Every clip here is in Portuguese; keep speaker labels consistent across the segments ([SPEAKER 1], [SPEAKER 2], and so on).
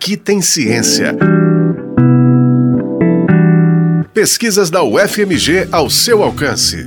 [SPEAKER 1] Aqui tem ciência. Pesquisas da UFMG ao seu alcance.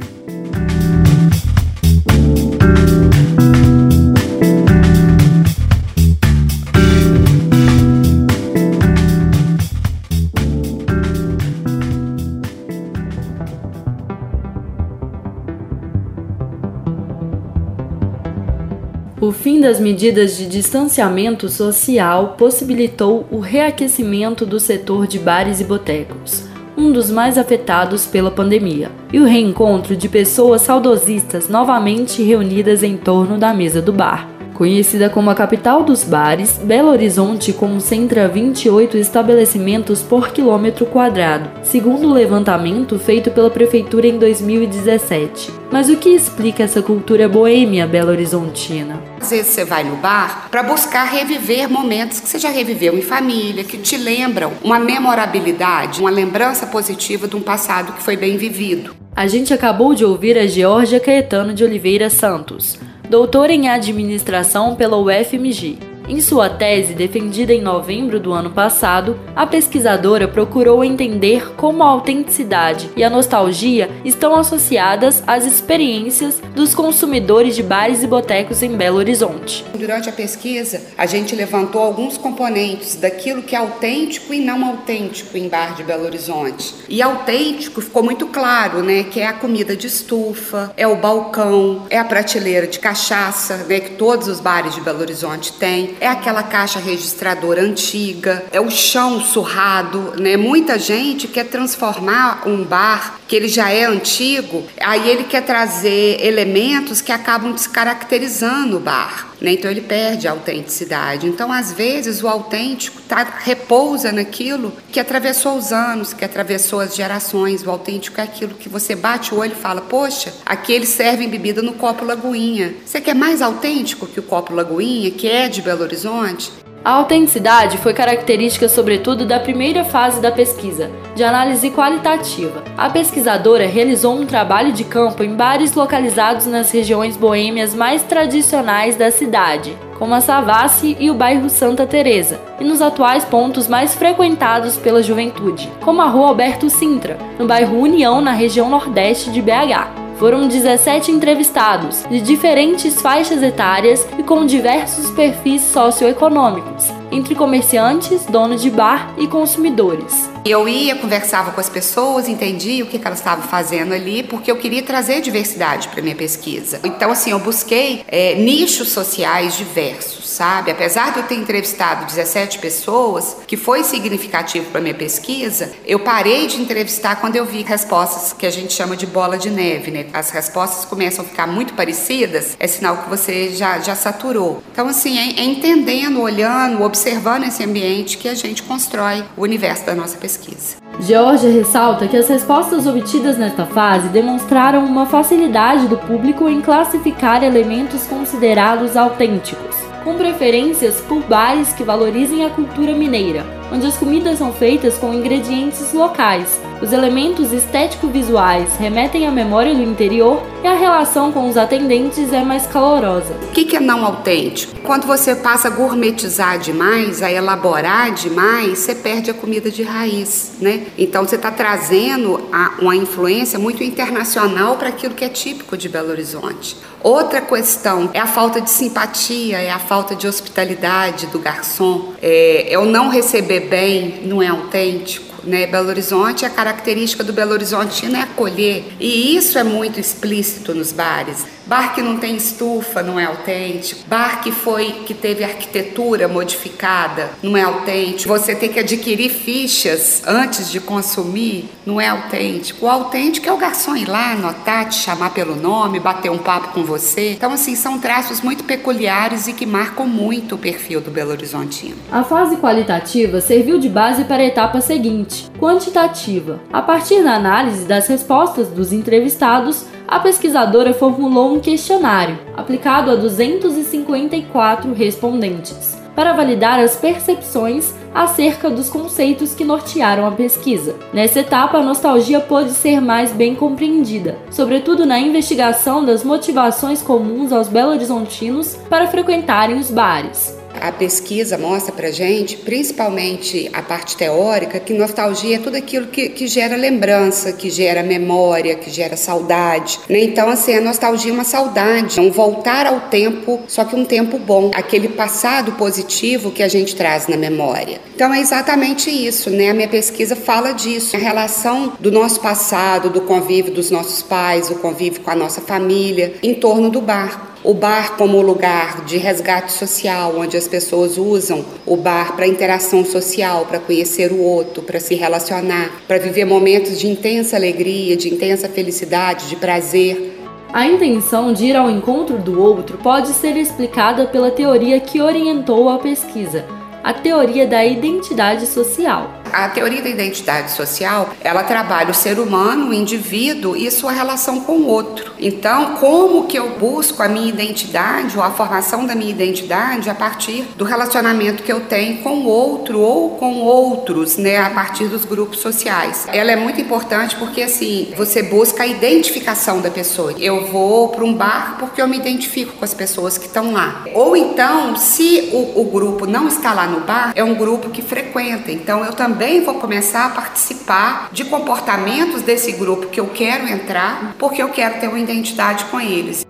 [SPEAKER 2] O fim das medidas de distanciamento social possibilitou o reaquecimento do setor de bares e botecos, um dos mais afetados pela pandemia, e o reencontro de pessoas saudosistas novamente reunidas em torno da mesa do bar. Conhecida como a capital dos bares, Belo Horizonte concentra 28 estabelecimentos por quilômetro quadrado, segundo o levantamento feito pela prefeitura em 2017. Mas o que explica essa cultura boêmia belo-horizontina?
[SPEAKER 3] Às vezes você vai no bar para buscar reviver momentos que você já reviveu em família, que te lembram uma memorabilidade, uma lembrança positiva de um passado que foi bem vivido.
[SPEAKER 2] A gente acabou de ouvir a Georgia Caetano de Oliveira Santos doutora em administração pela UFMG. Em sua tese, defendida em novembro do ano passado, a pesquisadora procurou entender como a autenticidade e a nostalgia estão associadas às experiências dos consumidores de bares e botecos em Belo Horizonte.
[SPEAKER 3] Durante a pesquisa, a gente levantou alguns componentes daquilo que é autêntico e não autêntico em bar de Belo Horizonte. E autêntico ficou muito claro, né, que é a comida de estufa, é o balcão, é a prateleira de cachaça, né, que todos os bares de Belo Horizonte têm é aquela caixa registradora antiga, é o chão surrado, né? Muita gente quer transformar um bar que ele já é antigo, aí ele quer trazer elementos que acabam descaracterizando o bar. Né? Então ele perde a autenticidade. Então, às vezes, o autêntico tá, repousa naquilo que atravessou os anos, que atravessou as gerações. O autêntico é aquilo que você bate o olho e fala: Poxa, aqui eles servem bebida no copo Lagoinha. Você quer mais autêntico que o copo Lagoinha, que é de Belo Horizonte?
[SPEAKER 2] A autenticidade foi característica, sobretudo, da primeira fase da pesquisa, de análise qualitativa. A pesquisadora realizou um trabalho de campo em bares localizados nas regiões boêmias mais tradicionais da cidade, como a Savassi e o bairro Santa Teresa, e nos atuais pontos mais frequentados pela juventude, como a Rua Alberto Sintra, no bairro União, na região nordeste de BH. Foram 17 entrevistados, de diferentes faixas etárias e com diversos perfis socioeconômicos, entre comerciantes, donos de bar e consumidores.
[SPEAKER 3] Eu ia, conversava com as pessoas, entendia o que, elas estavam fazendo ali, porque eu queria trazer diversidade para minha pesquisa. Então, assim, eu busquei é, nichos sociais diversos, sabe? Apesar de eu ter entrevistado 17 pessoas, que foi significativo para minha pesquisa, eu parei de entrevistar quando eu vi respostas que a gente chama de bola de neve, né? As respostas começam a ficar muito parecidas, é sinal que você já, já saturou. Então, assim, é, é entendendo, olhando, observando esse ambiente que a gente constrói o universo da nossa pesquisa pesquisa.
[SPEAKER 2] Georgia ressalta que as respostas obtidas nesta fase demonstraram uma facilidade do público em classificar elementos considerados autênticos, com preferências por bares que valorizem a cultura mineira, onde as comidas são feitas com ingredientes locais. Os elementos estético-visuais remetem à memória do interior e a relação com os atendentes é mais calorosa.
[SPEAKER 3] O que, é não autêntico? Quando você passa a gourmetizar demais, a elaborar demais, você perde a comida de raiz, né? Então você está trazendo uma influência muito internacional para aquilo que é típico de Belo Horizonte. Outra questão é a falta de simpatia, é a falta de hospitalidade do garçom, é, é o não receber bem, não é autêntico. Né? Belo Horizonte, a característica do Belo Horizontino é acolher, e isso é muito explícito nos bares. Bar que não tem estufa não é autêntico. Bar que foi que teve arquitetura modificada não é autêntico. Você tem que adquirir fichas antes de consumir não é autêntico. O autêntico é o garçom ir lá, anotar, te chamar pelo nome, bater um papo com você. Então assim são traços muito peculiares e que marcam muito o perfil do Belo Horizontino.
[SPEAKER 2] A fase qualitativa serviu de base para a etapa seguinte, quantitativa. A partir da análise das respostas dos entrevistados, a pesquisadora formulou um questionário aplicado a 254 respondentes para validar as percepções acerca dos conceitos que nortearam a pesquisa. Nessa etapa, a nostalgia pôde ser mais bem compreendida, sobretudo na investigação das motivações comuns aos belo-horizontinos para frequentarem os bares.
[SPEAKER 3] A pesquisa mostra pra gente, principalmente a parte teórica, que nostalgia é tudo aquilo que, que gera lembrança, que gera memória, que gera saudade. Né? Então, assim, a nostalgia é uma saudade, é um voltar ao tempo, só que um tempo bom, aquele passado positivo que a gente traz na memória. Então, é exatamente isso, né? A minha pesquisa fala disso, a relação do nosso passado, do convívio dos nossos pais, o convívio com a nossa família, em torno do bar o bar como lugar de resgate social, onde as pessoas usam o bar para interação social, para conhecer o outro, para se relacionar, para viver momentos de intensa alegria, de intensa felicidade, de prazer.
[SPEAKER 2] A intenção de ir ao encontro do outro pode ser explicada pela teoria que orientou a pesquisa, a teoria da identidade social.
[SPEAKER 3] A teoria da identidade social, ela trabalha o ser humano, o indivíduo e sua relação com o outro. Então, como que eu busco a minha identidade ou a formação da minha identidade a partir do relacionamento que eu tenho com o outro ou com outros, né, a partir dos grupos sociais. Ela é muito importante porque assim, você busca a identificação da pessoa. Eu vou para um bar porque eu me identifico com as pessoas que estão lá. Ou então, se o, o grupo não está lá no bar, é um grupo que frequenta. Então, eu também também vou começar a participar de comportamentos desse grupo que eu quero entrar, porque eu quero ter uma identidade com eles.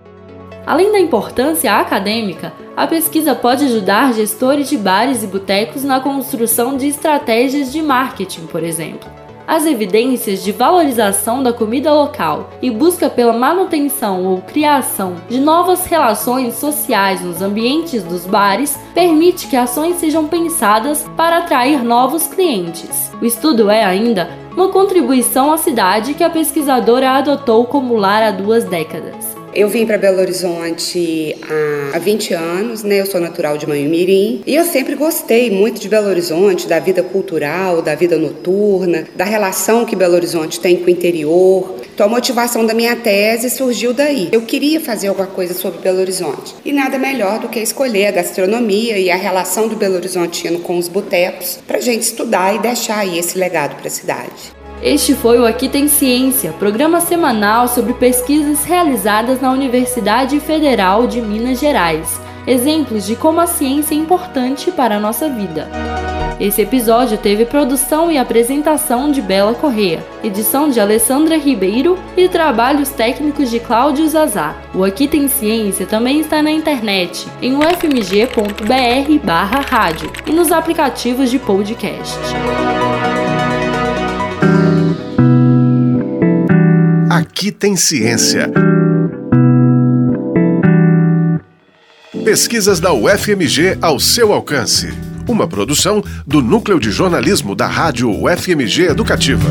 [SPEAKER 2] Além da importância acadêmica, a pesquisa pode ajudar gestores de bares e botecos na construção de estratégias de marketing, por exemplo as evidências de valorização da comida local e busca pela manutenção ou criação de novas relações sociais nos ambientes dos bares permite que ações sejam pensadas para atrair novos clientes. O estudo é ainda uma contribuição à cidade que a pesquisadora adotou como lar há duas décadas.
[SPEAKER 3] Eu vim para Belo Horizonte há, 20 anos, né? Eu sou natural de Manhumirim e eu sempre gostei muito de Belo Horizonte, da vida cultural, da vida noturna, da relação que Belo Horizonte tem com o interior. Então a motivação da minha tese surgiu daí. Eu queria fazer alguma coisa sobre Belo Horizonte e nada melhor do que escolher a gastronomia e a relação do Belo Horizontino com os botecos para gente estudar e deixar aí esse legado para a cidade.
[SPEAKER 2] Este foi o Aqui Tem Ciência, programa semanal sobre pesquisas realizadas na Universidade Federal de Minas Gerais, exemplos de como a ciência é importante para a nossa vida. Esse episódio teve produção e apresentação de Bela Correa, edição de Alessandra Ribeiro e trabalhos técnicos de Cláudio Zazá. O Aqui Tem Ciência também está na internet, em ufmg.br/rádio e nos aplicativos de podcast.
[SPEAKER 1] Aqui tem ciência. Pesquisas da UFMG ao seu alcance. Uma produção do Núcleo de Jornalismo da Rádio UFMG Educativa.